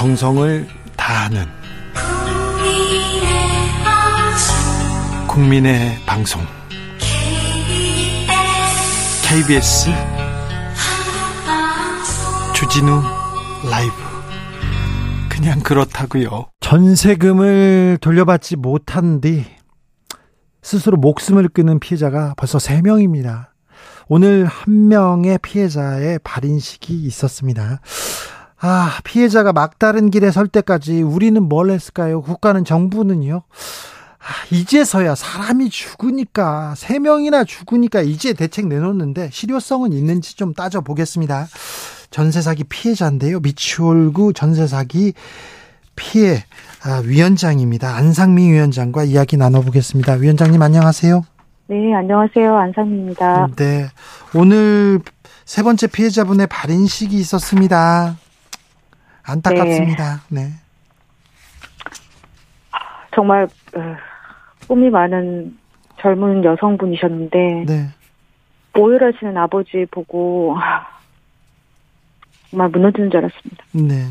정성을 다하는 국민의 방송 KBS 주진우 라이브 그냥 그렇다고요. 전세금을 돌려받지 못한 뒤 스스로 목숨을 끊은 피해자가 벌써 3명입니다. 오늘 한 명의 피해자의 발인식이 있었습니다. 아, 피해자가 막다른 길에 설 때까지 우리는 뭘 했을까요? 국가는 정부는요? 아, 이제서야 사람이 죽으니까, 세 명이나 죽으니까 이제 대책 내놓는데 실효성은 있는지 좀 따져 보겠습니다. 전세 사기 피해자인데요. 미추홀구 전세 사기 피해 아, 위원장입니다. 안상미 위원장과 이야기 나눠보겠습니다. 위원장님 안녕하세요. 네, 안녕하세요. 안상미입니다. 네. 오늘 세 번째 피해자분의 발인식이 있었습니다. 안타깝습니다. 네. 네. 정말 어, 꿈이 많은 젊은 여성분이셨는데 네. 오열하시는 아버지 보고 정말 무너지는 줄 알았습니다. 네.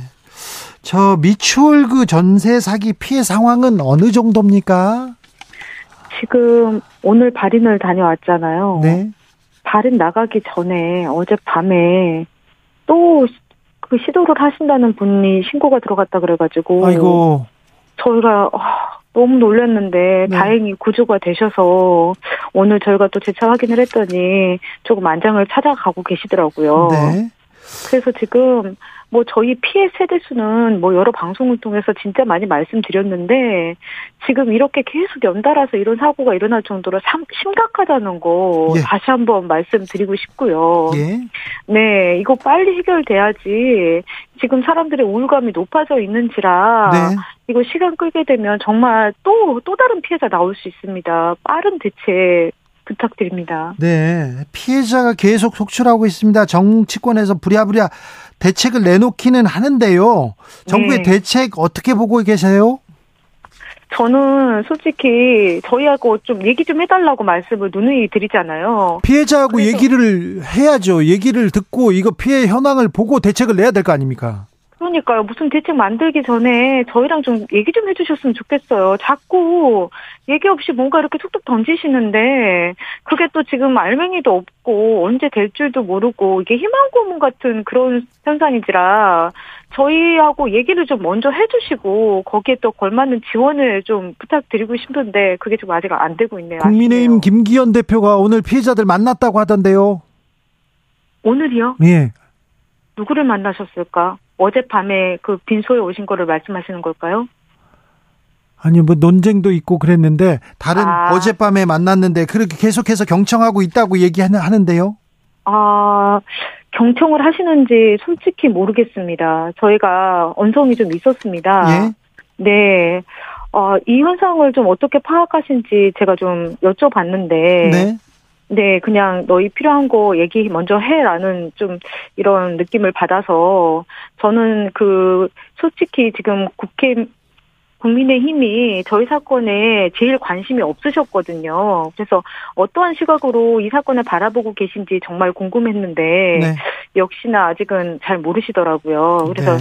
저 미추홀 그 전세 사기 피해 상황은 어느 정도입니까? 지금 오늘 발인을 다녀왔잖아요. 네. 발인 나가기 전에 어제 밤에 또 그 시도를 하신다는 분이 신고가 들어갔다 그래가지고. 아이고. 저희가 어, 너무 놀랐는데 네. 다행히 구조가 되셔서 오늘 저희가 또 재차 확인을 했더니 조금 안장을 찾아가고 계시더라고요. 네. 그래서 지금 뭐 저희 피해 세대 수는 뭐 여러 방송을 통해서 진짜 많이 말씀드렸는데 지금 이렇게 계속 연달아서 이런 사고가 일어날 정도로 심각하다는 거 예. 다시 한번 말씀드리고 싶고요. 예. 네, 이거 빨리 해결돼야지 지금 사람들의 우울감이 높아져 있는지라 네. 이거 시간 끌게 되면 정말 또또 다른 피해자 나올 수 있습니다. 빠른 대책 부탁드립니다. 네. 피해자가 계속 속출하고 있습니다. 정치권에서 부랴부랴 대책을 내놓기는 하는데요. 정부의 네. 대책 어떻게 보고 계세요? 저는 솔직히 저희하고 좀 얘기 좀 해달라고 말씀을 누누이 드리잖아요. 피해자하고 얘기를 해야죠. 얘기를 듣고 이거 피해 현황을 보고 대책을 내야 될 거 아닙니까? 그러니까요. 무슨 대책 만들기 전에 저희랑 좀 얘기 좀 해주셨으면 좋겠어요. 자꾸 얘기 없이 뭔가 이렇게 툭툭 던지시는데 그게 또 지금 알맹이도 없고 언제 될 줄도 모르고 이게 희망 고문 같은 그런 현상이지라 저희하고 얘기를 좀 먼저 해주시고 거기에 또 걸맞는 지원을 좀 부탁드리고 싶은데 그게 좀 아직 안 되고 있네요. 국민의힘 아쉽네요. 김기현 대표가 오늘 피해자들 만났다고 하던데요. 오늘이요? 예. 누구를 만나셨을까? 어젯밤에 그 빈소에 오신 거를 말씀하시는 걸까요? 아니 뭐 논쟁도 있고 그랬는데 다른 아. 어젯밤에 만났는데 그렇게 계속해서 경청하고 있다고 얘기하는데요. 아 경청을 하시는지 솔직히 모르겠습니다. 저희가 언성이 좀 있었습니다. 예? 네. 어, 이 현상을 좀 어떻게 파악하신지 제가 좀 여쭤봤는데 네. 네, 그냥 너희 필요한 거 얘기 먼저 해라는 좀 이런 느낌을 받아서 저는 그 솔직히 지금 국회 국민의힘이 저희 사건에 제일 관심이 없으셨거든요. 그래서 어떠한 시각으로 이 사건을 바라보고 계신지 정말 궁금했는데 네. 역시나 아직은 잘 모르시더라고요. 그래서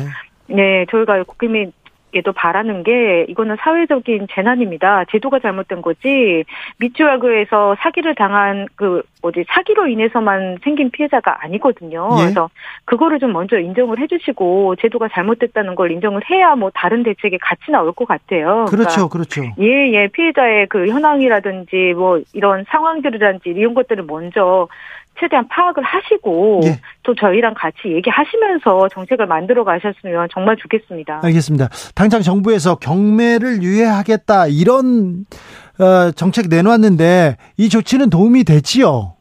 네, 네 저희가 국민의 에도 바라는 게 이거는 사회적인 재난입니다. 제도가 잘못된 거지 미추홀그에서 사기를 당한 그 어디 사기로 인해서만 생긴 피해자가 아니거든요. 예? 그래서 그거를 좀 먼저 인정을 해주시고 제도가 잘못됐다는 걸 인정을 해야 뭐 다른 대책이 같이 나올 것 같아요. 그렇죠, 그러니까 그렇죠. 예, 예, 피해자의 그 현황이라든지 뭐 이런 상황들이라든지 이런 것들을 먼저 최대한 파악을 하시고 예. 또 저희랑 같이 얘기하시면서 정책을 만들어 가셨으면 정말 좋겠습니다. 알겠습니다. 당장 정부에서 경매를 유예하겠다 이런 어, 정책 내놓았는데 이 조치는 도움이 되지요?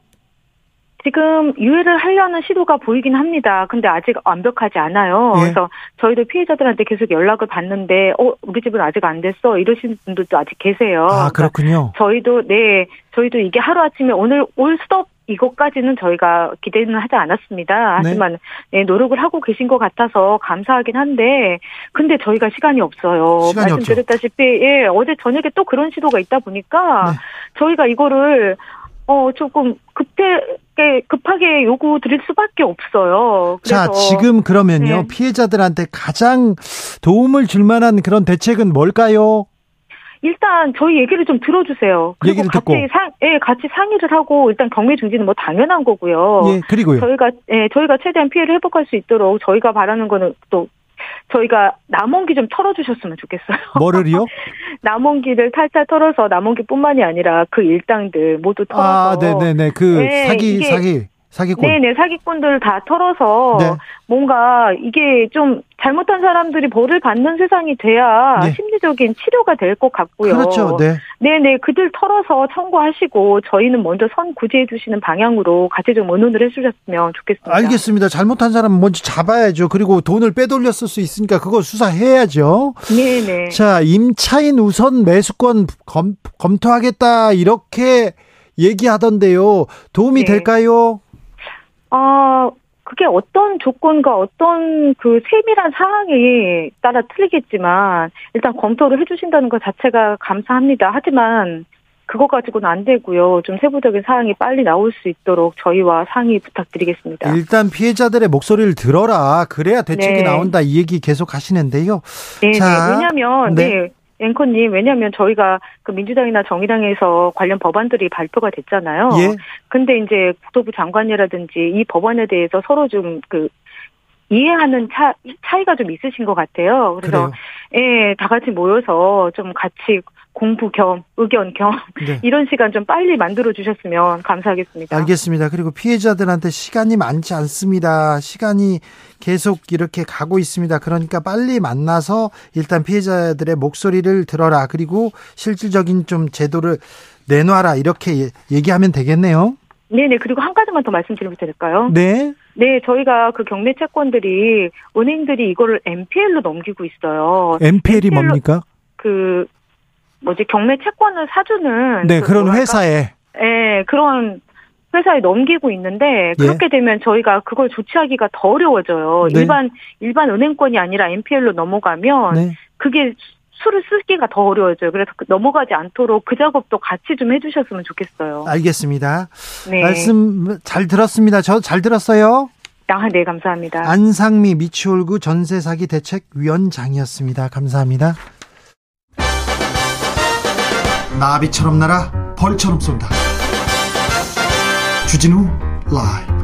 지금 유예를 하려는 시도가 보이긴 합니다. 근데 아직 완벽하지 않아요. 예. 그래서 저희도 피해자들한테 계속 연락을 받는데, 어, 우리 집은 아직 안 됐어. 이러시는 분들도 아직 계세요. 아, 그렇군요. 그러니까 저희도, 네, 저희도 이게 하루아침에 오늘 올 수도 이것까지는 저희가 기대는 하지 않았습니다. 네. 하지만 네. 네, 노력을 하고 계신 것 같아서 감사하긴 한데 근데 저희가 시간이 없어요. 시간이 말씀드렸다시피 예, 어제 저녁에 또 그런 시도가 있다 보니까 네. 저희가 이거를 어, 조금 급하게, 급하게 요구 드릴 수밖에 없어요. 자, 지금 그러면요. 네. 피해자들한테 가장 도움을 줄 만한 그런 대책은 뭘까요? 일단 저희 얘기를 좀 들어주세요. 그리고 얘기를 같이 듣고. 상, 예, 같이 상의를 하고 일단 경매 중지는 뭐 당연한 거고요. 예, 그리고요. 저희가 예, 저희가 최대한 피해를 회복할 수 있도록 저희가 바라는 거는 또 저희가 남원기 좀 털어주셨으면 좋겠어요. 뭐를요? 남원기를 탈탈 털어서 남원기뿐만이 아니라 그 일당들 모두 털어서. 아, 네네네. 그 네, 사기, 사기. 사기꾼. 네네, 사기꾼들 다 털어서 네. 뭔가 이게 좀 잘못한 사람들이 벌을 받는 세상이 돼야 네. 심리적인 치료가 될 것 같고요. 그렇죠. 네. 네네, 그들 털어서 청구하시고 저희는 먼저 선 구제해 주시는 방향으로 같이 좀 의논을 해 주셨으면 좋겠습니다. 알겠습니다. 잘못한 사람은 먼저 잡아야죠. 그리고 돈을 빼돌렸을 수 있으니까 그거 수사해야죠. 네네. 자, 임차인 우선 매수권 검, 검토하겠다 이렇게 얘기하던데요. 도움이 네. 될까요? 아, 그게 어떤 조건과 어떤 그 세밀한 사항에 따라 틀리겠지만 일단 검토를 해주신다는 것 자체가 감사합니다. 하지만 그거 가지고는 안 되고요. 좀 세부적인 사항이 빨리 나올 수 있도록 저희와 상의 부탁드리겠습니다. 일단 피해자들의 목소리를 들어라. 그래야 대책이 네. 나온다. 이 얘기 계속 하시는데요. 네, 네. 자, 왜냐하면 네. 네. 앵커님, 왜냐하면 저희가 그 민주당이나 정의당에서 관련 법안들이 발표가 됐잖아요. 예. 근데 이제 국토부 장관이라든지 이 법안에 대해서 서로 좀그 이해하는 차, 차이가 좀 있으신 것 같아요. 그래서, 그래요? 예, 다 같이 모여서 좀 같이 공부 겸 의견 겸 네. 이런 시간 좀 빨리 만들어 주셨으면 감사하겠습니다. 알겠습니다. 그리고 피해자들한테 시간이 많지 않습니다. 시간이 계속 이렇게 가고 있습니다. 그러니까 빨리 만나서 일단 피해자들의 목소리를 들어라. 그리고 실질적인 좀 제도를 내놔라. 이렇게 얘기하면 되겠네요. 네네. 그리고 한 가지만 더 말씀드리면 될까요? 네. 네, 저희가 그 경매 채권들이 은행들이 이거를 MPL로 넘기고 있어요. MPL이 MPL로 뭡니까? 그 뭐지 경매 채권을 사주는 네 그 그런 회사에 네 그런 회사에 넘기고 있는데 그렇게 예. 되면 저희가 그걸 조치하기가 더 어려워져요. 네. 일반 일반 은행권이 아니라 NPL로 넘어가면 네. 그게 수를 쓰기가 더 어려워져요. 그래서 그 넘어가지 않도록 그 작업도 같이 좀 해주셨으면 좋겠어요. 알겠습니다. 네. 말씀 잘 들었습니다. 저 잘 들었어요. 아, 네, 감사합니다. 안상미 미추홀구 전세 사기 대책 위원장이었습니다. 감사합니다. 나비처럼 날아 벌처럼 쏜다. 주진우 라이브.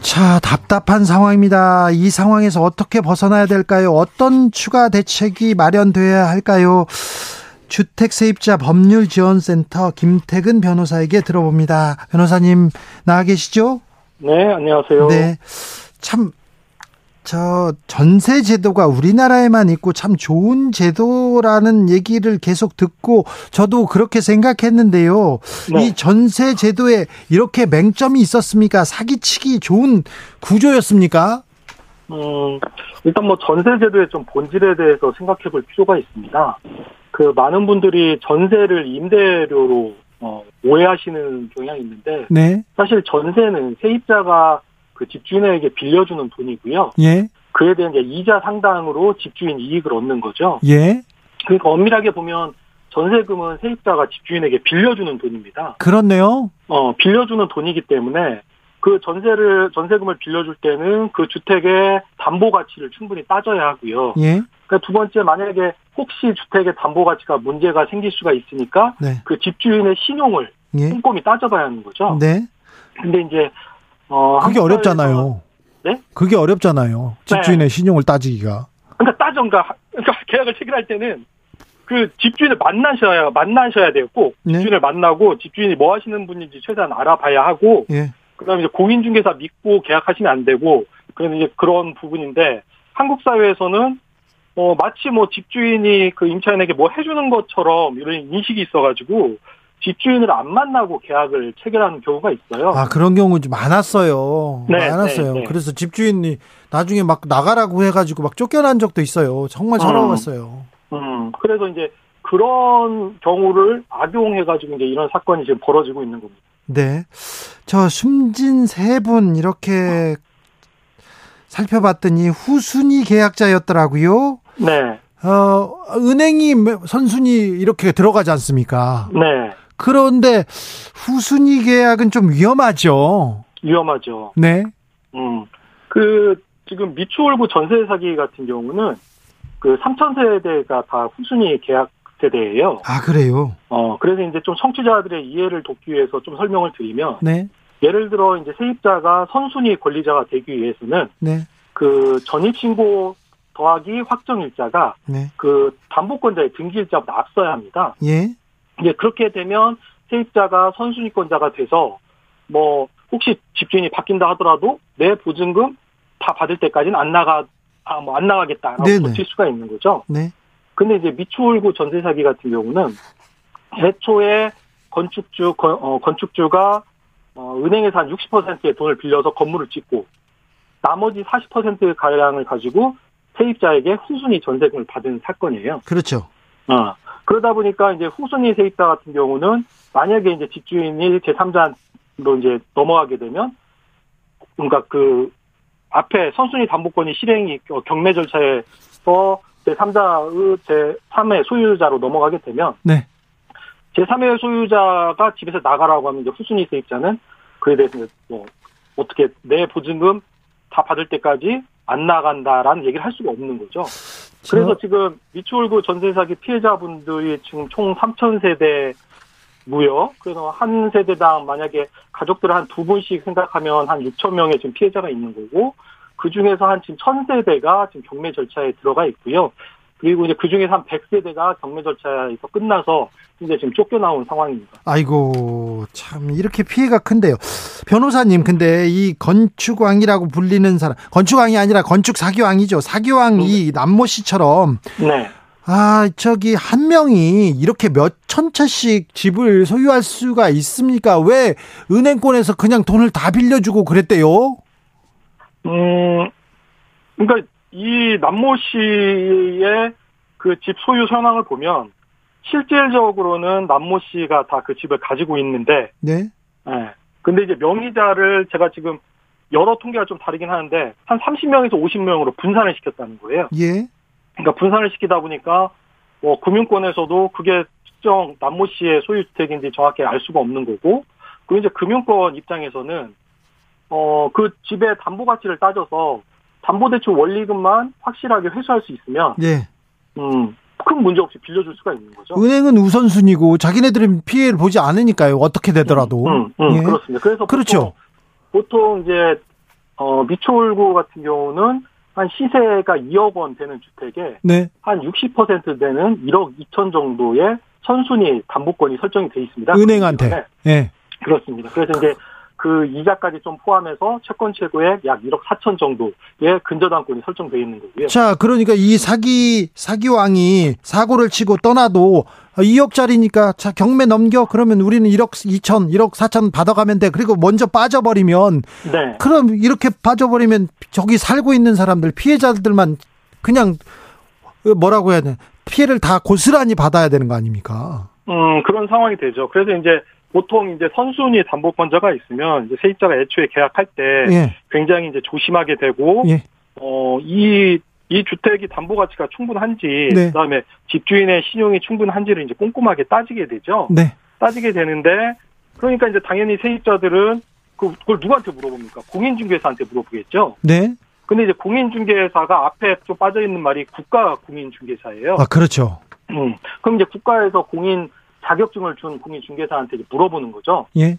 자 답답한 상황입니다. 이 상황에서 어떻게 벗어나야 될까요? 어떤 추가 대책이 마련돼야 할까요? 주택세입자 법률지원센터 김태근 변호사에게 들어봅니다. 변호사님 나와 계시죠? 네 안녕하세요. 네 참 저 전세 제도가 우리나라에만 있고 참 좋은 제도라는 얘기를 계속 듣고 저도 그렇게 생각했는데요. 네. 이 전세 제도에 이렇게 맹점이 있었습니까? 사기치기 좋은 구조였습니까? 음, 일단 뭐 전세 제도의 좀 본질에 대해서 생각해 볼 필요가 있습니다. 그 많은 분들이 전세를 임대료로 어, 오해하시는 경향이 있는데 네. 사실 전세는 세입자가 그 집주인에게 빌려주는 돈이고요. 예. 그에 대한 이제 이자 상당으로 집주인 이익을 얻는 거죠. 예. 그러니까 엄밀하게 보면 전세금은 세입자가 집주인에게 빌려주는 돈입니다. 그렇네요. 어, 빌려주는 돈이기 때문에 그 전세를 전세금을 빌려줄 때는 그 주택의 담보 가치를 충분히 따져야 하고요. 예. 그러니까 두 번째 만약에 혹시 주택의 담보 가치가 문제가 생길 수가 있으니까 네. 그 집주인의 신용을 예. 꼼꼼히 따져봐야 하는 거죠. 네. 근데 이제 어, 그게 어렵잖아요. 네? 그게 어렵잖아요. 집주인의 네. 신용을 따지기가. 그러니까 따져, 그러니까, 그러니까 계약을 체결할 때는 그 집주인을 만나셔야 만나셔야 돼요. 꼭 네? 집주인을 만나고 집주인이 뭐 하시는 분인지 최대한 알아봐야 하고. 예. 그다음에 이제 공인중개사 믿고 계약하시면 안 되고. 그런 이제 그런 부분인데 한국 사회에서는 어 마치 뭐 집주인이 그 임차인에게 뭐 해주는 것처럼 이런 인식이 있어가지고 집주인을 안 만나고 계약을 체결하는 경우가 있어요. 아 그런 경우 좀 많았어요. 네, 많았어요. 네, 네. 그래서 집주인이 나중에 막 나가라고 해가지고 막 쫓겨난 적도 있어요. 정말 서러웠어요. 음, 음, 그래서 이제 그런 경우를 악용해가지고 이제 이런 사건이 지금 벌어지고 있는 겁니다. 네, 저 숨진 세 분 이렇게 살펴봤더니 후순위 계약자였더라고요. 네. 어, 은행이 선순위 이렇게 들어가지 않습니까? 네. 그런데 후순위 계약은 좀 위험하죠. 위험하죠. 네. 음. 그 지금 미추홀구 전세 사기 같은 경우는 그 3천 세대가 다 후순위 계약 세대예요. 아 그래요? 어 그래서 이제 좀 청취자들의 이해를 돕기 위해서 좀 설명을 드리면, 네. 예를 들어 이제 세입자가 선순위 권리자가 되기 위해서는 네. 그 전입 신고 더하기 확정 일자가 네. 그 담보권자의 등기 일자보다 앞서야 합니다. 예. 이제 그렇게 되면 세입자가 선순위권자가 돼서 뭐 혹시 집주인이 바뀐다 하더라도 내 보증금 다 받을 때까지는 안 나가 아 뭐 안 나가겠다라고 네네. 버틸 수가 있는 거죠. 네. 근데 이제 미추홀구 전세 사기 같은 경우는 애초에 건축주 건, 어, 건축주가 어, 은행에서 한 60%의 돈을 빌려서 건물을 짓고 나머지 40% 가량을 가지고 세입자에게 후순위 전세금을 받은 사건이에요. 그렇죠. 어. 그러다 보니까 이제 후순위 세입자 같은 경우는 만약에 이제 집주인이 제3자로 이제 넘어가게 되면 그러니까 그 앞에 선순위 담보권이 실행이 어, 경매 절차에서 제3자의 제3의 소유자로 넘어가게 되면 네. 제3의 소유자가 집에서 나가라고 하면 이제 후순위 세입자는 그에 대해서 뭐 어떻게 내 보증금 다 받을 때까지 안 나간다라는 얘기를 할 수가 없는 거죠. 그래서 지금 미추홀구 전세 사기 피해자분들이 지금 총 3천 세대 무요. 그래서 한 세대당 만약에 가족들 한 두 분씩 생각하면 한 6천 명의 지금 피해자가 있는 거고 그 중에서 한 지금 천 세대가 지금 경매 절차에 들어가 있고요. 그리고 이제 그 중에서 한 100세대가 경매 절차에서 끝나서 이제 지금 쫓겨나온 상황입니다. 아이고 참 이렇게 피해가 큰데요. 변호사님 근데 이 건축왕이라고 불리는 사람 건축왕이 아니라 건축 사기왕이죠. 사기왕 이 남모 씨처럼 네. 아 저기 한 명이 이렇게 몇천 채씩 집을 소유할 수가 있습니까? 왜 은행권에서 그냥 돈을 다 빌려주고 그랬대요? 음, 그러니까 이 남모 씨의 그 집 소유 현황을 보면 실질적으로는 남모 씨가 다 그 집을 가지고 있는데, 네. 예. 근데 이제 명의자를 제가 지금 여러 통계가 좀 다르긴 하는데 한 30명에서 50명으로 분산을 시켰다는 거예요. 예. 그러니까 분산을 시키다 보니까 뭐 금융권에서도 그게 특정 남모 씨의 소유 주택인지 정확히 알 수가 없는 거고, 그리고 이제 금융권 입장에서는 어 그 집의 담보 가치를 따져서 담보대출 원리금만 확실하게 회수할 수 있으면 예. 음, 큰 문제 없이 빌려줄 수가 있는 거죠. 은행은 우선순위고 자기네들은 피해를 보지 않으니까요. 어떻게 되더라도. 음, 음, 예. 그렇습니다. 그래서 그렇죠. 보통, 보통 이제 어, 미추홀구 같은 경우는 한 시세가 2억 원 되는 주택에 네. 한 60% 되는 1억 2천 정도의 선순위 담보권이 설정이 돼 있습니다. 은행한테. 예. 그렇습니다. 그래서 이제 그 이자까지 좀 포함해서 채권 최고액 약 1억 4천 정도의 근저당권이 설정되어 있는 거고요. 자, 그러니까 이 사기 사기왕이 사고를 치고 떠나도 2억짜리니까 자 경매 넘겨 그러면 우리는 1억 2천, 1억 4천 받아가면 돼. 그리고 먼저 빠져버리면 네. 그럼 이렇게 빠져버리면 저기 살고 있는 사람들 피해자들만 그냥 뭐라고 해야 되나 피해를 다 고스란히 받아야 되는 거 아닙니까? 음, 그런 상황이 되죠. 그래서 이제 보통 이제 선순위 담보권자가 있으면 이제 세입자가 애초에 계약할 때 예. 굉장히 이제 조심하게 되고 예. 어, 이, 이 주택이 담보 가치가 충분한지, 네. 그 다음에 집주인의 신용이 충분한지를 이제 꼼꼼하게 따지게 되죠. 네. 따지게 되는데, 그러니까 이제 당연히 세입자들은 그, 그걸 누구한테 물어봅니까? 공인중개사한테 물어보겠죠. 네. 근데 이제 공인중개사가 앞에 좀 빠져 있는 말이 국가 공인중개사예요. 아, 그렇죠. 음. 그럼 이제 국가에서 공인 자격증을 준 공인중개사한테 이제 물어보는 거죠. 예.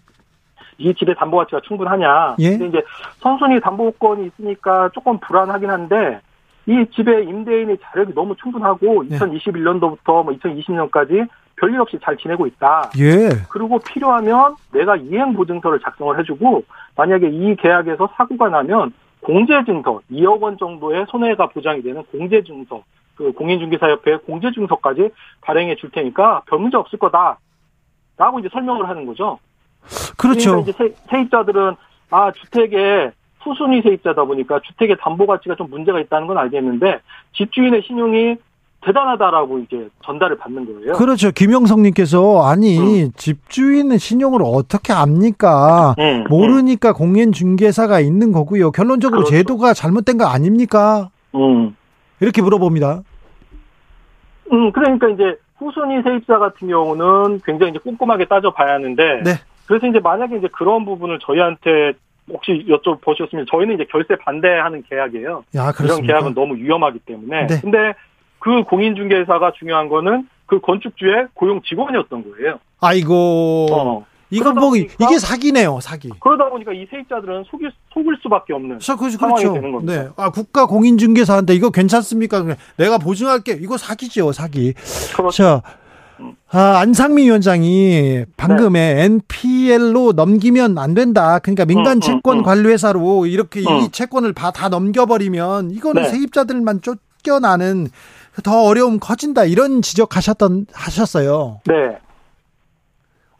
이 집의 담보 가치가 충분하냐. 예. 근데 이제 선순위 담보권이 있으니까 조금 불안하긴 한데 이 집의 임대인의 자력이 너무 충분하고 네. 2021년도부터 뭐 2020년까지 별일 없이 잘 지내고 있다. 예. 그리고 필요하면 내가 이행 보증서를 작성을 해주고 만약에 이 계약에서 사고가 나면 공제증서 2억 원 정도의 손해가 보장이 되는 공제증서 그 공인중개사협회 공제증서까지 발행해 줄 테니까 별 문제 없을 거다. 라고 이제 설명을 하는 거죠. 그렇죠. 그러니까 이제 세, 세입자들은 아 주택에 후순위 세입자다 보니까 주택의 담보 가치가 좀 문제가 있다는 건 알겠는데 집주인의 신용이 대단하다라고 이제 전달을 받는 거예요. 그렇죠. 김영성님께서 아니 음. 집주인의 신용을 어떻게 압니까? 음, 모르니까 공인중개사가 있는 거고요. 결론적으로 그렇죠. 제도가 잘못된 거 아닙니까? 음, 이렇게 물어봅니다. 음, 그러니까 이제 후순위 세입자 같은 경우는 굉장히 이제 꼼꼼하게 따져봐야 하는데. 네. 그래서 이제 만약에 이제 그런 부분을 저희한테 혹시 여쭤보셨으면 저희는 이제 결세 반대하는 계약이에요. 야, 이런 계약은 너무 위험하기 때문에. 네. 근데 그 공인중개사가 중요한 거는 그 건축주의 고용 직원이었던 거예요. 아이고. 어. 이건 뭐 이게 사기네요, 사기. 그러다 보니까 이 세입자들은 속일, 속을 수밖에 없는 그, 그렇죠. 상황이 되는 겁니다. 네. 아, 국가 공인중개사한테 이거 괜찮습니까? 내가 보증할게. 이거 사기죠, 사기. 그렇죠. 아, 안상미 위원장이 방금에 네. NPL로 넘기면 안 된다. 그러니까 민간 음, 채권 음, 음. 관리회사로 이렇게 음. 이 채권을 다, 다 넘겨버리면 이거는 네. 세입자들만 쫓겨나는 더 어려움 커진다. 이런 지적하셨던 하셨어요. 네.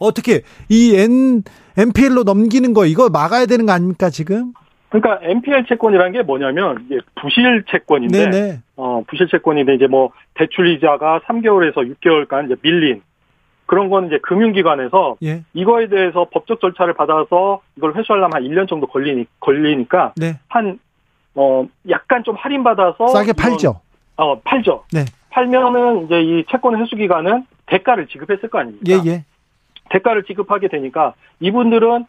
어떻게 이 N NPL로 넘기는 거 이거 막아야 되는 거 아닙니까 지금? 그러니까 NPL 채권이라는 게 뭐냐면 이게 부실 채권인데 네네. 어 부실 채권인데 이제 뭐 대출 이자가 3개월에서 6개월간 이제 밀린 그런 건 이제 금융기관에서 예. 이거에 대해서 법적 절차를 받아서 이걸 회수하려면 한 1년 정도 걸리니 걸리니까 네. 한 어 약간 좀 할인 받아서 싸게 팔죠. 어 팔죠. 네. 팔면은 이제 이 채권 회수 기관은 대가를 지급했을 거 아닙니까? 예, 예. 대가를 지급하게 되니까 이분들은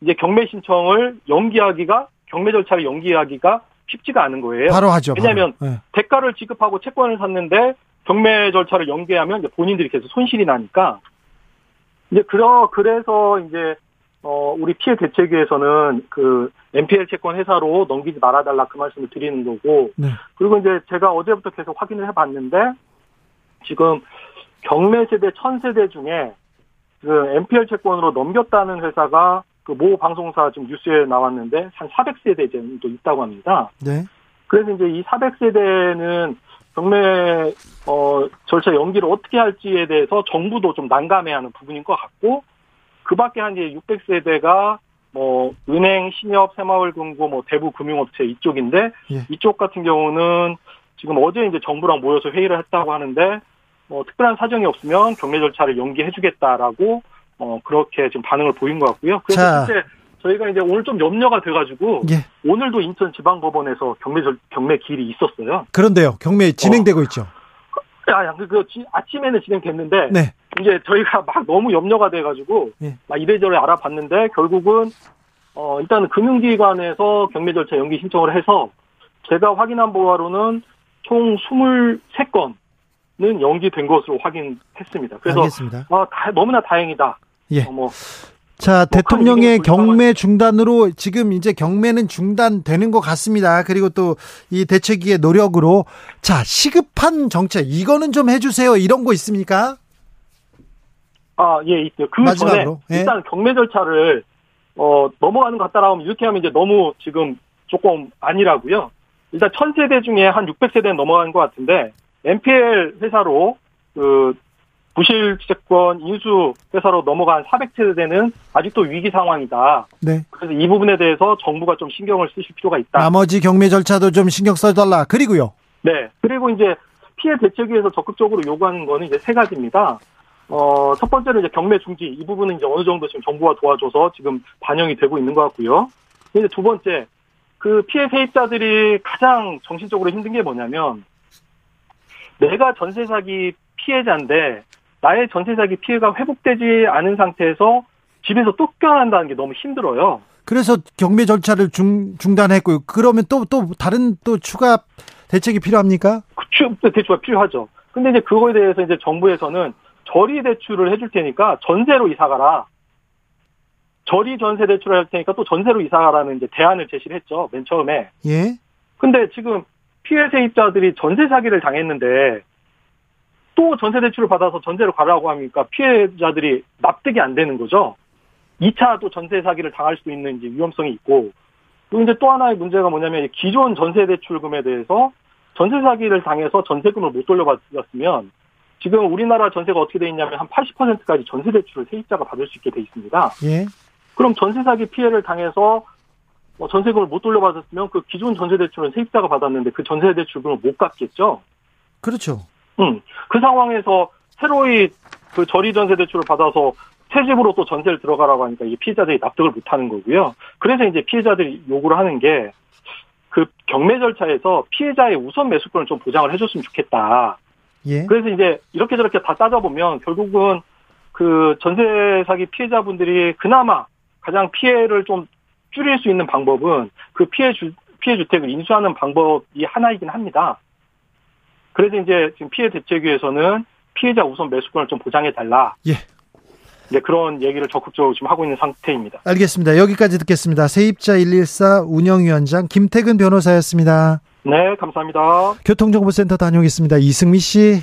이제 경매 신청을 연기하기가 경매 절차를 연기하기가 쉽지가 않은 거예요. 바로 하죠. 왜냐하면 바로. 네. 대가를 지급하고 채권을 샀는데 경매 절차를 연기하면 이제 본인들이 계속 손실이 나니까 이제 그러 그래서 이제 어 우리 피해 대책위에서는 그 NPL 채권 회사로 넘기지 말아달라 그 말씀을 드리는 거고 네. 그리고 이제 제가 어제부터 계속 확인을 해봤는데 지금 경매 세대 천 세대 중에 그 NPL 채권으로 넘겼다는 회사가 그 모 방송사 지금 뉴스에 나왔는데 한 400세대 정도 있다고 합니다. 네. 그래서 이제 이 400세대는 경매 어 절차 연기를 어떻게 할지에 대해서 정부도 좀 난감해하는 부분인 것 같고 그 밖에 한 이제 600세대가 뭐 은행, 신협, 새마을금고, 뭐 대부 금융업체 이쪽인데 예. 이쪽 같은 경우는 지금 어제 이제 정부랑 모여서 회의를 했다고 하는데 뭐 특별한 사정이 없으면 경매 절차를 연기해주겠다라고 어 그렇게 지금 반응을 보인 것 같고요. 그래서 자. 실제 저희가 이제 오늘 좀 염려가 돼가지고 예. 오늘도 인천 지방법원에서 경매 경매 기일이 있었어요. 그런데요, 경매 진행되고 어. 있죠. 아, 그, 그, 아침에는 진행됐는데, 네. 이제 저희가 막 너무 염려가 돼가지고, 예. 막 이래저래 알아봤는데, 결국은, 어, 일단은 금융기관에서 경매 절차 연기 신청을 해서, 제가 확인한 바로는 총 23건 은 연기된 것으로 확인했습니다. 그래서, 알겠습니다. 아, 다, 너무나 다행이다. 예. 어, 뭐 자, 뭐 대통령의 경매 중단으로 지금 이제 경매는 중단되는 것 같습니다. 그리고 또 이 대책위의 노력으로 자, 시급한 정책 이거는 좀 해주세요. 이런 거 있습니까? 아, 예, 있어요. 그 마지막으로. 전에 예. 일단 경매 절차를 어, 넘어가는 것 같다라고 하면 이렇게 하면 이제 너무 지금 조금 아니라고요. 일단 천 세대 중에 한 600세대는 넘어가는 것 같은데 MPL 회사로 그 부실 채권 인수 회사로 넘어간 400세대는 아직도 위기 상황이다. 네. 그래서 이 부분에 대해서 정부가 좀 신경을 쓰실 필요가 있다. 나머지 경매 절차도 좀 신경 써달라. 그리고요. 네. 그리고 이제 피해 대책위에서 적극적으로 요구하는 거는 이제 세 가지입니다. 어, 첫 번째는 이제 경매 중지. 이 부분은 이제 어느 정도 지금 정부가 도와줘서 지금 반영이 되고 있는 것 같고요. 이제 두 번째, 그 피해 세입자들이 가장 정신적으로 힘든 게 뭐냐면, 내가 전세 사기 피해자인데 나의 전세 사기 피해가 회복되지 않은 상태에서 집에서 쫓겨난다는 게 너무 힘들어요. 그래서 경매 절차를 중, 중단했고요. 그러면 또, 또, 다른 또 추가 대책이 필요합니까? 그, 대출가 필요하죠. 근데 이제 그거에 대해서 이제 정부에서는 저리 대출을 해줄 테니까 전세로 이사가라. 저리 전세 대출을 할 테니까 또 전세로 이사가라는 이제 대안을 제시를 했죠. 맨 처음에. 예. 근데 지금 피해 세입자들이 전세 사기를 당했는데 또 전세 대출을 받아서 전세로 가라고 하니까 피해자들이 납득이 안 되는 거죠. 2차 또 전세 사기를 당할 수 있는 이제 위험성이 있고 그리고 이제 또 하나의 문제가 뭐냐면 기존 전세 대출금에 대해서 전세 사기를 당해서 전세금을 못 돌려받았으면 지금 우리나라 전세가 어떻게 돼 있냐면 한 80%까지 전세 대출을 세입자가 받을 수 있게 돼 있습니다. 예. 그럼 전세 사기 피해를 당해서 뭐 전세금을 못 돌려받았으면 그 기존 전세 대출은 세입자가 받았는데 그 전세 대출금을 못 갚겠죠. 그렇죠. 음, 그 상황에서 새로이 그 저리 전세 대출을 받아서 새 집으로 또 전세를 들어가라고 하니까 이 피해자들이 납득을 못 하는 거고요. 그래서 이제 피해자들이 요구를 하는 게 그 경매 절차에서 피해자의 우선 매수권을 좀 보장을 해줬으면 좋겠다. 예. 그래서 이제 이렇게 저렇게 다 따져보면 결국은 그 전세 사기 피해자분들이 그나마 가장 피해를 좀 줄일 수 있는 방법은 그 피해 주, 피해 주택을 인수하는 방법이 하나이긴 합니다. 그래서 이제 지금 피해 대책위에서는 피해자 우선 매수권을 좀 보장해 달라. 예. 네, 그런 얘기를 적극적으로 지금 하고 있는 상태입니다. 알겠습니다. 여기까지 듣겠습니다. 세입자 114 운영위원장 김태근 변호사였습니다. 네, 감사합니다. 교통정보센터 다녀오겠습니다. 이승미 씨.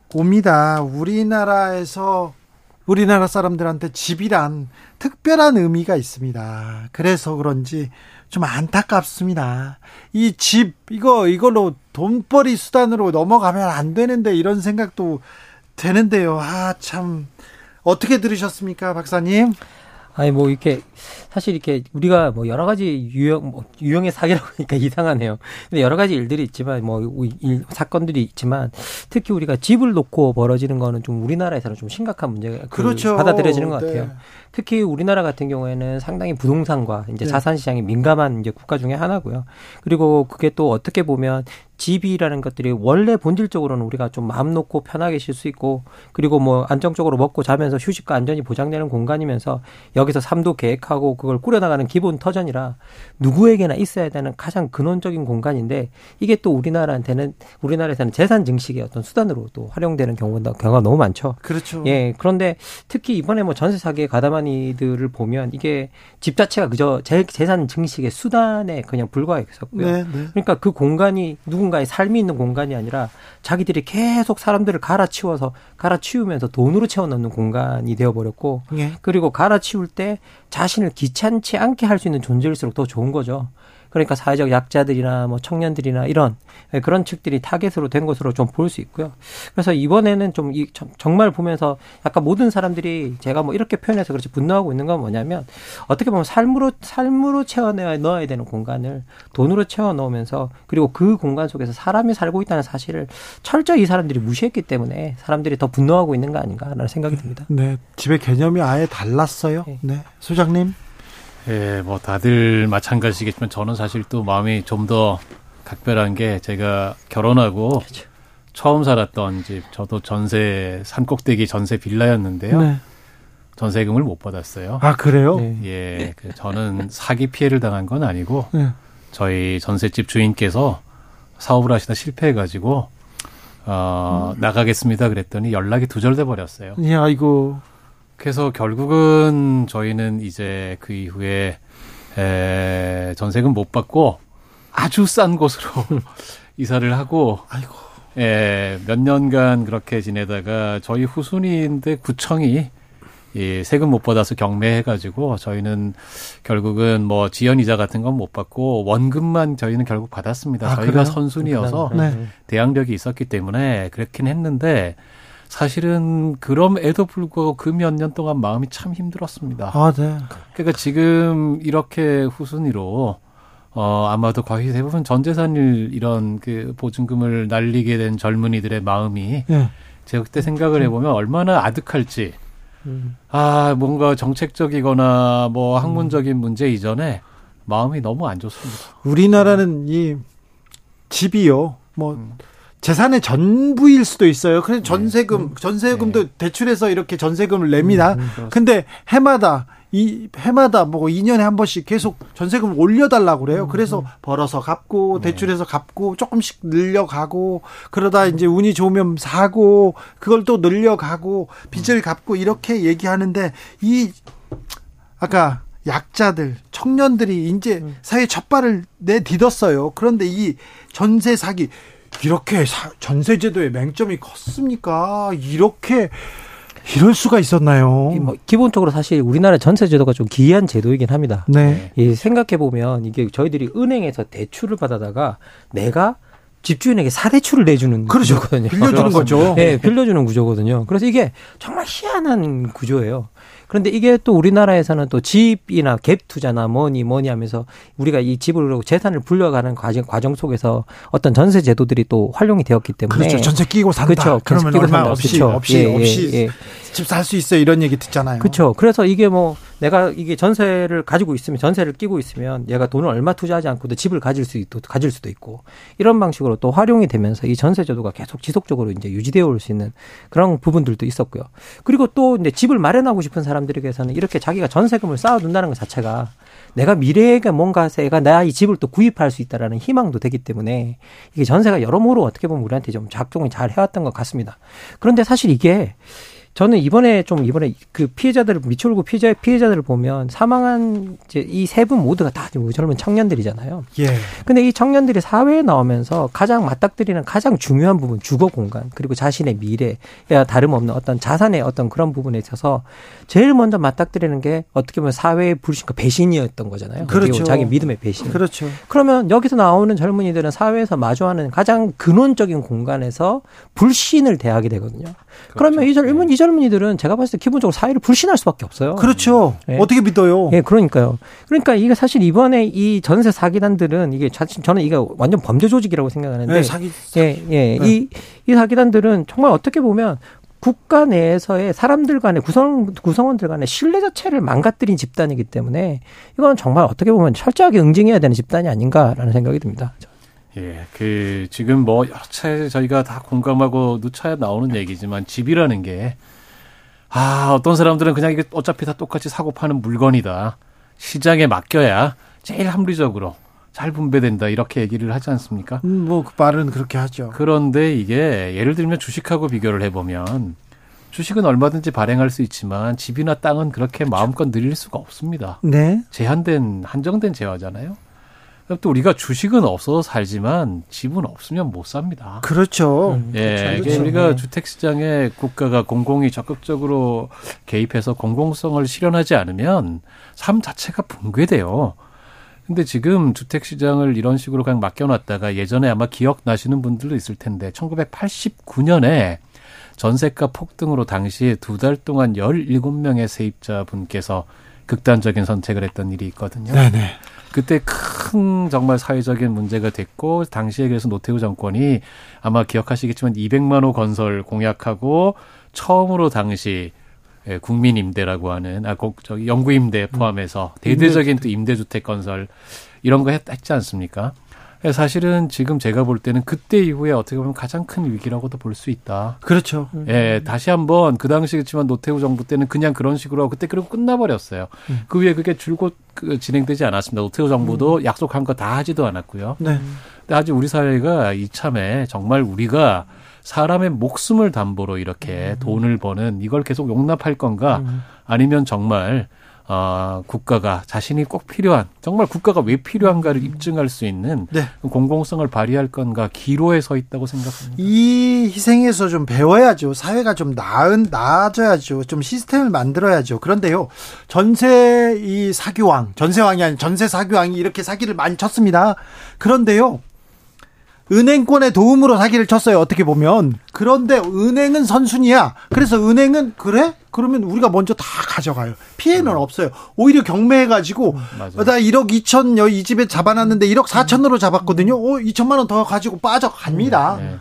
옵니다. 우리나라에서 우리나라 사람들한테 집이란 특별한 의미가 있습니다. 그래서 그런지 좀 안타깝습니다. 이 집, 이거, 이걸로 돈벌이 수단으로 넘어가면 안 되는데 이런 생각도 되는데요. 아, 참. 어떻게 들으셨습니까, 박사님? 아니 뭐 이렇게 사실 이렇게 우리가 뭐 여러 가지 유형 뭐 유형의 사기라고 하니까 이상하네요. 근데 여러 가지 일들이 있지만 뭐 일, 사건들이 있지만 특히 우리가 집을 놓고 벌어지는 거는 좀 우리나라에서는 좀 심각한 문제가 그 그렇죠. 받아들여지는 것 같아요. 네. 특히 우리나라 같은 경우에는 상당히 부동산과 이제 네. 자산 시장이 민감한 이제 국가 중에 하나고요. 그리고 그게 또 어떻게 보면 집이라는 것들이 원래 본질적으로는 우리가 좀 마음 놓고 편하게 쉴 수 있고 그리고 뭐 안정적으로 먹고 자면서 휴식과 안전이 보장되는 공간이면서 여기서 삶도 계획하고 그걸 꾸려나가는 기본 터전이라 누구에게나 있어야 되는 가장 근원적인 공간인데 이게 또 우리나라한테는 우리나라에서는 재산 증식의 어떤 수단으로 또 활용되는 경우가 경우가 너무 많죠. 그렇죠. 예. 그런데 특히 이번에 뭐 전세 사기에 가담한 이들을 보면 이게 집 자체가 그저 재, 재산 증식의 수단에 그냥 불과했었고요. 네, 네. 그러니까 그 공간이 누군 누군가의 삶이 있는 공간이 아니라 자기들이 계속 사람들을 갈아치워서 갈아치우면서 돈으로 채워넣는 공간이 되어버렸고 예. 그리고 갈아치울 때 자신을 귀찮지 않게 할 수 있는 존재일수록 더 좋은 거죠. 그러니까 사회적 약자들이나 뭐 청년들이나 이런 그런 측들이 타겟으로 된 것으로 좀 볼 수 있고요. 그래서 이번에는 좀 이 정말 보면서 약간 모든 사람들이 제가 뭐 이렇게 표현해서 그렇지 분노하고 있는 건 뭐냐면 어떻게 보면 삶으로 삶으로 채워 넣어야 되는 공간을 돈으로 채워 넣으면서 그리고 그 공간 속에서 사람이 살고 있다는 사실을 철저히 이 사람들이 무시했기 때문에 사람들이 더 분노하고 있는 거 아닌가라는 생각이 듭니다. 네, 집의 개념이 아예 달랐어요. 네, 네. 소장님. 예, 뭐 다들 마찬가지겠지만 저는 사실 또 마음이 좀 더 각별한 게 제가 결혼하고 그렇죠. 처음 살았던 집 저도 전세 산꼭대기 전세 빌라였는데요. 네. 전세금을 못 받았어요. 아 그래요? 네. 예, 그 저는 사기 피해를 당한 건 아니고 네. 저희 전세집 주인께서 사업을 하시다 실패해가지고 어, 음. 나가겠습니다 그랬더니 연락이 두절돼 버렸어요. 예, 아이고. 그래서 결국은 저희는 이제 그 이후에 에, 전세금 못 받고 아주 싼 곳으로 이사를 하고 아이고. 예, 몇 년간 그렇게 지내다가 저희 후순위인데 구청이 예, 세금 못 받아서 경매해가지고 저희는 결국은 뭐 지연 이자 같은 건 못 받고 원금만 저희는 결국 받았습니다. 아, 저희가 그래요? 선순위여서 네. 대항력이 있었기 때문에 그렇긴 했는데 사실은 그럼에도 불구하고 그 몇 년 동안 마음이 참 힘들었습니다. 아, 네. 그러니까 지금 이렇게 후순위로 어, 아마도 거의 대부분 전재산일 이런 그 보증금을 날리게 된 젊은이들의 마음이 네. 제가 그때 생각을 해보면 얼마나 아득할지 음. 아, 뭔가 정책적이거나 뭐 학문적인 문제 이전에 마음이 너무 안 좋습니다. 우리나라는 이 집이요. 뭐 음. 재산의 전부일 수도 있어요. 그래서 네. 전세금, 음. 전세금도 네. 대출해서 이렇게 전세금을 냅니다. 음, 음, 근데 해마다 이 해마다 뭐 2년에 한 번씩 계속 전세금을 올려달라고 그래요. 그래서 벌어서 갚고 네. 대출해서 갚고 조금씩 늘려가고 그러다 이제 운이 좋으면 사고 그걸 또 늘려가고 빚을 갚고 이렇게 얘기하는데 이 아까 약자들, 청년들이 이제 사회 첫 발을 내딛었어요. 그런데 이 전세 사기 이렇게 전세제도의 맹점이 컸습니까? 이렇게 이럴 수가 있었나요? 뭐 기본적으로 사실 우리나라 전세 제도가 좀 기이한 제도이긴 합니다. 네. 예, 생각해 보면 이게 저희들이 은행에서 대출을 받아다가 내가 집주인에게 사대출을 내주는 그렇죠. 구조거든요. 빌려주는 거죠. 네, 빌려주는 구조거든요. 그래서 이게 정말 희한한 구조예요. 그런데 이게 또 우리나라에서는 또 집이나 갭 투자나 뭐니 뭐니 하면서 우리가 이 집을 재산을 불려가는 과정, 과정 속에서 어떤 전세 제도들이 또 활용이 되었기 때문에 그렇죠. 전세 끼고 산다. 그렇죠. 그러면 얼마 산다. 없이 그렇죠. 없이 예, 없이 예, 예. 집살 수 있어 이런 얘기 듣잖아요. 그렇죠. 그래서 이게 뭐 내가 이게 전세를 가지고 있으면 전세를 끼고 있으면 얘가 돈을 얼마 투자하지 않고도 집을 가질 수 있고 가질 수도 있고 이런 방식으로 또 활용이 되면서 이 전세 제도가 계속 지속적으로 이제 유지되어 올 수 있는 그런 부분들도 있었고요. 그리고 또 이제 집을 마련하고 싶은 사람들에게서는 이렇게 자기가 전세금을 쌓아둔다는 것 자체가 내가 미래에 뭔가 세가 나 이 집을 또 구입할 수 있다라는 희망도 되기 때문에 이게 전세가 여러모로 어떻게 보면 우리한테 좀 작동을 잘 해왔던 것 같습니다. 그런데 사실 이게 저는 이번에 좀 이번에 그 피해자들을 미추홀구 피해자 피해자들을 보면 사망한 이제 이 세 분 모두가 다 젊은 청년들이잖아요. 예. 근데 이 청년들이 사회에 나오면서 가장 맞닥뜨리는 가장 중요한 부분 주거 공간 그리고 자신의 미래야 다름없는 어떤 자산의 어떤 그런 부분에 있어서 제일 먼저 맞닥뜨리는 게 어떻게 보면 사회의 불신과 배신이었던 거잖아요. 그렇죠. 자기 믿음의 배신. 그렇죠. 그러면 여기서 나오는 젊은이들은 사회에서 마주하는 가장 근원적인 공간에서 불신을 대하게 되거든요. 그렇죠. 그러면 이 젊은 이 젊은이들은 제가 봤을 때 기본적으로 사회를 불신할 수밖에 없어요. 그렇죠. 네. 어떻게 믿어요? 예, 네, 그러니까요. 그러니까 이게 사실 이번에 이 전세 사기단들은 이게 저는 이게 완전 범죄 조직이라고 생각하는데 네, 사기, 사기. 예, 예. 네. 이, 이 사기단들은 정말 어떻게 보면 국가 내에서의 사람들 간의 구성, 구성원들 간의 신뢰 자체를 망가뜨린 집단이기 때문에 이건 정말 어떻게 보면 철저하게 응징해야 되는 집단이 아닌가라는 생각이 듭니다. 예, 그 지금 뭐 여러 차례 저희가 다 공감하고 누차에 나오는 얘기지만 집이라는 게 아, 어떤 사람들은 그냥 이게 어차피 다 똑같이 사고 파는 물건이다. 시장에 맡겨야 제일 합리적으로 잘 분배된다. 이렇게 얘기를 하지 않습니까? 음, 뭐, 그 말은 그렇게 하죠. 그런데 이게 예를 들면 주식하고 비교를 해보면 주식은 얼마든지 발행할 수 있지만 집이나 땅은 그렇게 마음껏 늘릴 수가 없습니다. 네. 제한된, 한정된 재화잖아요. 또 우리가 주식은 없어서 살지만 집은 없으면 못 삽니다. 그렇죠. 음, 예, 그렇죠. 그렇죠. 우리가 네. 주택 시장에 국가가 공공이 적극적으로 개입해서 공공성을 실현하지 않으면 삶 자체가 붕괴돼요. 근데 지금 주택 시장을 이런 식으로 그냥 맡겨놨다가 예전에 아마 기억나시는 분들도 있을 텐데 1989년에 전세가 폭등으로 당시에 두 달 동안 17명의 세입자분께서 극단적인 선택을 했던 일이 있거든요. 네네. 그때 큰 정말 사회적인 문제가 됐고 당시에 그래서 노태우 정권이 아마 기억하시겠지만 200만 호 건설 공약하고 처음으로 당시 예, 국민 임대라고 하는 아곡 저기 영구 임대 포함해서 음. 대대적인 또 임대 주택 건설 이런 거 했, 했지 않습니까? 예, 사실은 지금 제가 볼 때는 그때 이후에 어떻게 보면 가장 큰 위기라고도 볼 수 있다. 그렇죠. 예, 다시 한번 그 당시겠지만 노태우 정부 때는 그냥 그런 식으로 그때 그리고 끝나버렸어요. 음. 그 후에 그게 줄곧 그 진행되지 않았습니다. 노태우 정부도 음. 약속한 거 다 하지도 않았고요. 네. 근데 아직 우리 사회가 이참에 정말 우리가 사람의 목숨을 담보로 이렇게 음. 돈을 버는 이걸 계속 용납할 건가 음. 아니면 정말 어, 국가가 자신이 꼭 필요한 정말 국가가 왜 필요한가를 입증할 수 있는 네. 공공성을 발휘할 건가 기로에 서 있다고 생각합니다. 이 희생에서 좀 배워야죠. 사회가 좀 나은 나아져야죠. 좀 시스템을 만들어야죠. 그런데요, 전세 이 사기왕, 전세왕이 아닌 전세 사기왕이 이렇게 사기를 많이 쳤습니다. 그런데요, 은행권의 도움으로 사기를 쳤어요. 어떻게 보면. 그런데 은행은 선순위야. 그래서 은행은 그래? 그러면 우리가 먼저 다 가져가요. 피해는 음. 없어요. 오히려 경매해가지고 음, 나 1억 2천 이 집에 잡아놨는데 1억 4천으로 잡았거든요. 오 2천만 원 더 가지고 빠져갑니다. 네.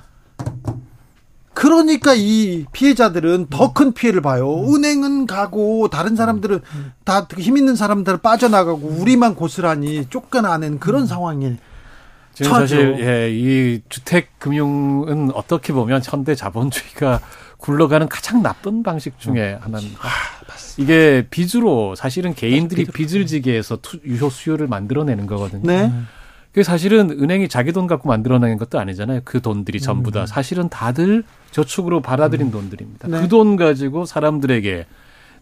그러니까 이 피해자들은 더 큰 피해를 봐요. 음. 은행은 가고 다른 사람들은 다 힘 있는 사람들은 빠져나가고 우리만 고스란히 쫓겨나는 그런 상황이 지금 사실 예, 이 주택 금융은 어떻게 보면 현대 자본주의가 굴러가는 가장 나쁜 방식 중에 음. 하나입니다. 아, 이게 빚으로 사실은 개인들이 빚을 지게 해서 투, 유효 수요를 만들어내는 거거든요. 네. 그 사실은 은행이 자기 돈 갖고 만들어내는 것도 아니잖아요. 그 돈들이 전부 다 음. 사실은 다들 저축으로 받아들인 음. 돈들입니다. 네. 그돈 가지고 사람들에게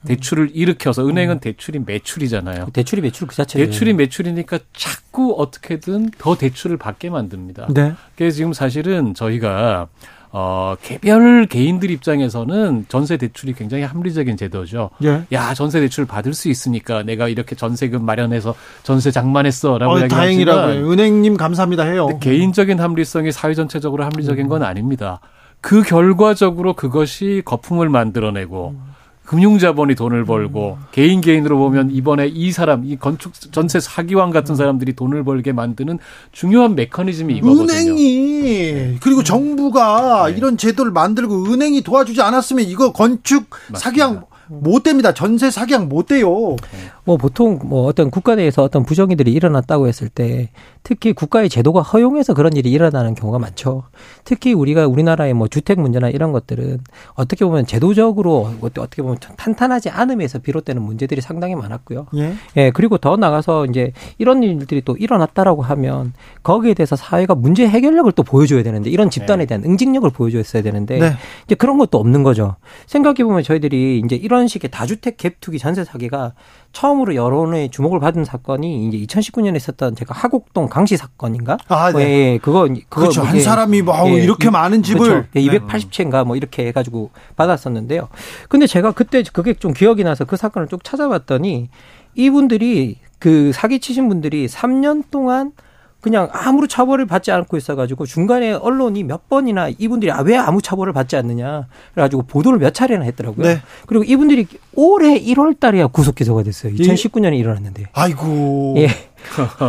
대출을 일으켜서 은행은 음. 대출이 매출이잖아요. 대출이 매출 그 자체. 대출이 매출이니까 자꾸 어떻게든 더 대출을 받게 만듭니다. 네. 그래서 지금 사실은 저희가 어, 개별 개인들 입장에서는 전세 대출이 굉장히 합리적인 제도죠. 예. 야, 전세 대출 받을 수 있으니까 내가 이렇게 전세금 마련해서 전세 장만했어 라고 어, 다행이라고요. 은행님 감사합니다 해요. 개인적인 합리성이 사회 전체적으로 합리적인 건 아닙니다. 그 결과적으로 그것이 거품을 만들어내고 음. 금융자본이 돈을 벌고 음. 개인 개인으로 보면 이번에 이 사람 이 건축 전세 사기왕 같은 음. 사람들이 돈을 벌게 만드는 중요한 메커니즘이 이거거든요. 은행이 네. 그리고 정부가 네. 이런 제도를 만들고 은행이 도와주지 않았으면 이거 건축 맞습니다. 사기왕 못 됩니다. 전세 사기약 못 돼요. 뭐 보통 뭐 어떤 국가 내에서 어떤 부정이들이 일어났다고 했을 때 특히 국가의 제도가 허용해서 그런 일이 일어나는 경우가 많죠. 특히 우리가 우리나라의 뭐 주택 문제나 이런 것들은 어떻게 보면 제도적으로 어떻게 보면 탄탄하지 않음에서 비롯되는 문제들이 상당히 많았고요. 예. 예 그리고 더 나가서 이제 이런 일들이 또 일어났다라고 하면 거기에 대해서 사회가 문제 해결력을 또 보여줘야 되는데 이런 집단에 네. 대한 응징력을 보여줬어야 되는데 네. 이제 그런 것도 없는 거죠. 생각해 보면 저희들이 이제 이런 식의 다주택 갭 투기 전세 사기가 처음으로 여론의 주목을 받은 사건이 이제 2019년에 있었던 제가 하곡동 강시 사건인가? 아, 네. 예, 예, 그거 그거 그렇죠. 한 사람이 뭐 예, 이렇게 많은 집을 그렇죠. 예, 280채인가 뭐 이렇게 해 가지고 받았었는데요. 근데 제가 그때 그게 좀 기억이 나서 그 사건을 쭉 찾아봤더니 이분들이 그 사기 치신 분들이 3년 동안 그냥 아무런 처벌을 받지 않고 있어가지고 중간에 언론이 몇 번이나 이분들이 아, 왜 아무 처벌을 받지 않느냐 그래가지고 보도를 몇 차례나 했더라고요. 네. 그리고 이분들이 올해 1월 달에야 구속 기소가 됐어요. 2019년에 예. 일어났는데. 아이고. 예.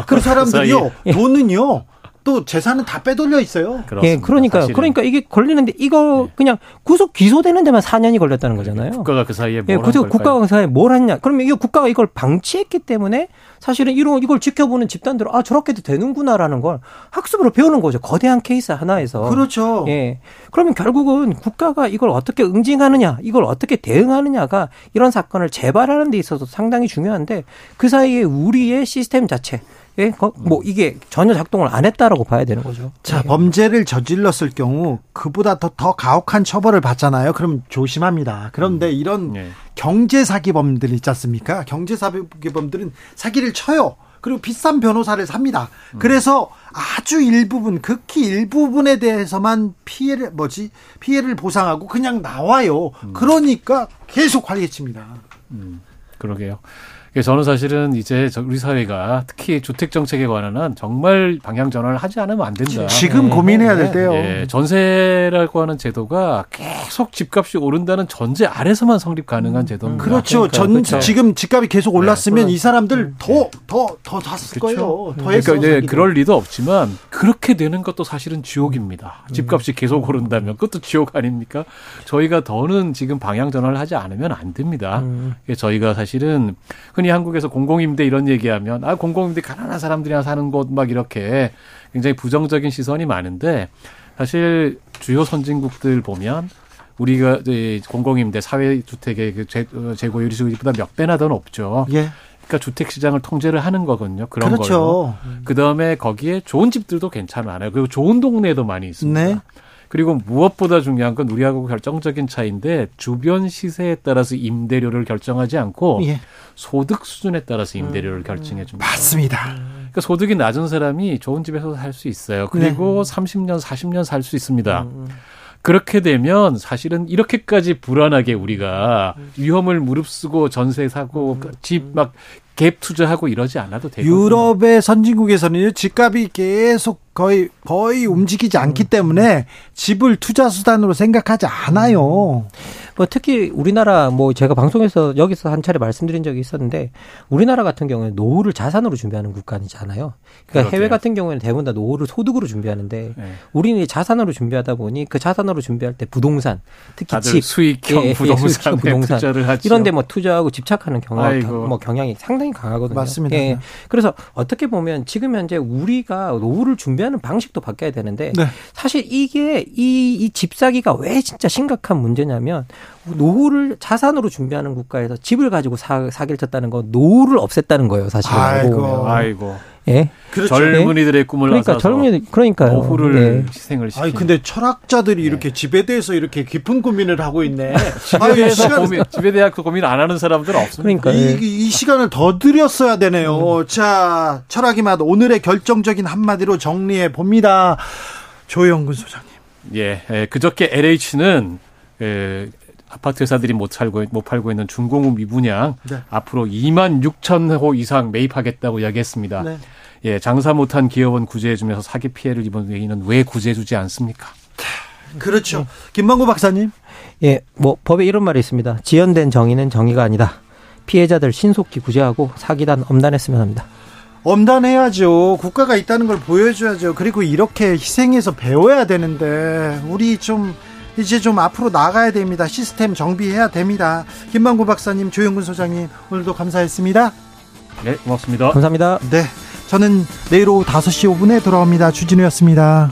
그 사람들이요. 예. 돈은요. 또 재산은 다 빼돌려 있어요. 그렇습니다. 예, 그러니까요. 사실은. 그러니까 이게 걸리는데 이거 네. 그냥 구속 기소되는 데만 4년이 걸렸다는 거잖아요. 국가가 그 사이에 뭘 예, 그래서 국가가 그 사이에 뭘 했냐? 그러면 이거 국가가 이걸 방치했기 때문에 사실은 이런 이걸 지켜보는 집단들 아 저렇게도 되는구나라는 걸 학습으로 배우는 거죠. 거대한 케이스 하나에서. 그렇죠. 예. 그러면 결국은 국가가 이걸 어떻게 응징하느냐, 이걸 어떻게 대응하느냐가 이런 사건을 재발하는 데 있어서 상당히 중요한데 그 사이에 우리의 시스템 자체 예? 뭐 이게 전혀 작동을 안 했다라고 봐야 되는 거죠. 자, 네. 범죄를 저질렀을 경우 그보다 더, 더 가혹한 처벌을 받잖아요. 그럼 조심합니다. 그런데 음. 이런 네. 경제 사기범들 있지 않습니까? 경제 사기범들은 사기를 쳐요. 그리고 비싼 변호사를 삽니다. 음. 그래서 아주 일부분, 극히 일부분에 대해서만 피해를 뭐지 피해를 보상하고 그냥 나와요. 음. 그러니까 계속 관리해칩니다. 음, 그러게요. 저는 사실은 이제 우리 사회가 특히 주택 정책에 관한 한 정말 방향 전환을 하지 않으면 안 된다. 지금 네. 고민해야 될 때요. 네. 전세라고 하는 제도가 계속 집값이 오른다는 전제 아래서만 성립 가능한 음. 제도입니다. 그렇죠. 그러니까, 전 그렇죠. 지금 집값이 계속 올랐으면 네. 이 사람들 더 더 더 샀을 그렇죠. 거예요. 더 그러니까 이제 그럴 리도 없지만 그렇게 되는 것도 사실은 지옥입니다. 음. 집값이 계속 오른다면 그것도 지옥 아닙니까? 저희가 더는 지금 방향 전환을 하지 않으면 안 됩니다. 음. 저희가 사실은 흔히 한국에서 공공임대 이런 얘기하면 아 공공임대 가난한 사람들이나 사는 곳 막 이렇게 굉장히 부정적인 시선이 많은데 사실 주요 선진국들 보면 우리가 공공임대 사회주택의 그 어, 재고율이 우리보다 몇 배나 더 높죠. 예. 그러니까 주택 시장을 통제를 하는 거거든요. 그런 그렇죠. 걸로. 그 다음에 거기에 좋은 집들도 괜찮아요. 그리고 좋은 동네도 많이 있습니다. 네. 그리고 무엇보다 중요한 건 우리하고 결정적인 차이인데 주변 시세에 따라서 임대료를 결정하지 않고 예. 소득 수준에 따라서 임대료를 음. 결정해 줍니다. 맞습니다. 그러니까 소득이 낮은 사람이 좋은 집에서 살 수 있어요. 그리고 네. 30년, 40년 살 수 있습니다. 음. 그렇게 되면 사실은 이렇게까지 불안하게 우리가 위험을 무릅쓰고 전세 사고 음. 집막 갭 투자하고 이러지 않아도 되고 유럽의 선진국에서는 집값이 계속 거의 거의 움직이지 않기 때문에 집을 투자 수단으로 생각하지 않아요. 뭐 특히 우리나라 뭐 제가 방송에서 여기서 한 차례 말씀드린 적이 있었는데 우리나라 같은 경우는 노후를 자산으로 준비하는 국가이잖아요. 그러니까 그렇대요. 해외 같은 경우에는 대부분 다 노후를 소득으로 준비하는데 네. 우리는 자산으로 준비하다 보니 그 자산으로 준비할 때 부동산 특히 집 수익형 예, 부동산, 예, 수익형 부동산 투자를 하죠. 이런 데 뭐 투자하고 집착하는 경향 뭐 경향이 상당히 강하거든요. 맞습니다. 예. 그래서 어떻게 보면 지금 현재 우리가 노후를 준비하는 방식도 바뀌어야 되는데 네. 사실 이게 이, 이 집사기가 왜 진짜 심각한 문제냐면 노후를 자산으로 준비하는 국가에서 집을 가지고 사, 사기를 쳤다는 건 노후를 없앴다는 거예요, 사실. 아이고. 아이고. 예. 그렇죠. 젊은이들의 꿈을 그러니까 젊은이 그러니까요. 노후를 네. 희생을 시키. 아니 근데 철학자들이 네. 이렇게 집에 대해서 이렇게 깊은 고민을 하고 있네. 집에 대해서 시간... 고민, 집에 대해서 고민 안 하는 사람들은 없습니다. 그러니까 이, 이 시간을 더 드렸어야 되네요. 음. 자, 철학이 맛 오늘의 결정적인 한마디로 정리해 봅니다. 조영근 소장님. 예, 예, 그저께 LH는 예, 아파트 회사들이 못 팔고 못 팔고 있는 중공업 미분양 네. 앞으로 2만 6천 호 이상 매입하겠다고 이야기했습니다. 네. 예, 장사 못한 기업은 구제해주면서 사기 피해를 입은 외인은 왜 구제해주지 않습니까? 그렇죠. 김만구 박사님. 예, 뭐 법에 이런 말이 있습니다. 지연된 정의는 정의가 아니다. 피해자들 신속히 구제하고 사기단 엄단했으면 합니다. 엄단해야죠. 국가가 있다는 걸 보여줘야죠. 그리고 이렇게 희생해서 배워야 되는데 우리 좀 이제 좀 앞으로 나가야 됩니다. 시스템 정비해야 됩니다. 김만구 박사님, 조영근 소장님 오늘도 감사했습니다. 네, 고맙습니다. 감사합니다. 네. 저는 내일 오후 5시 5분에 돌아옵니다. 주진우였습니다.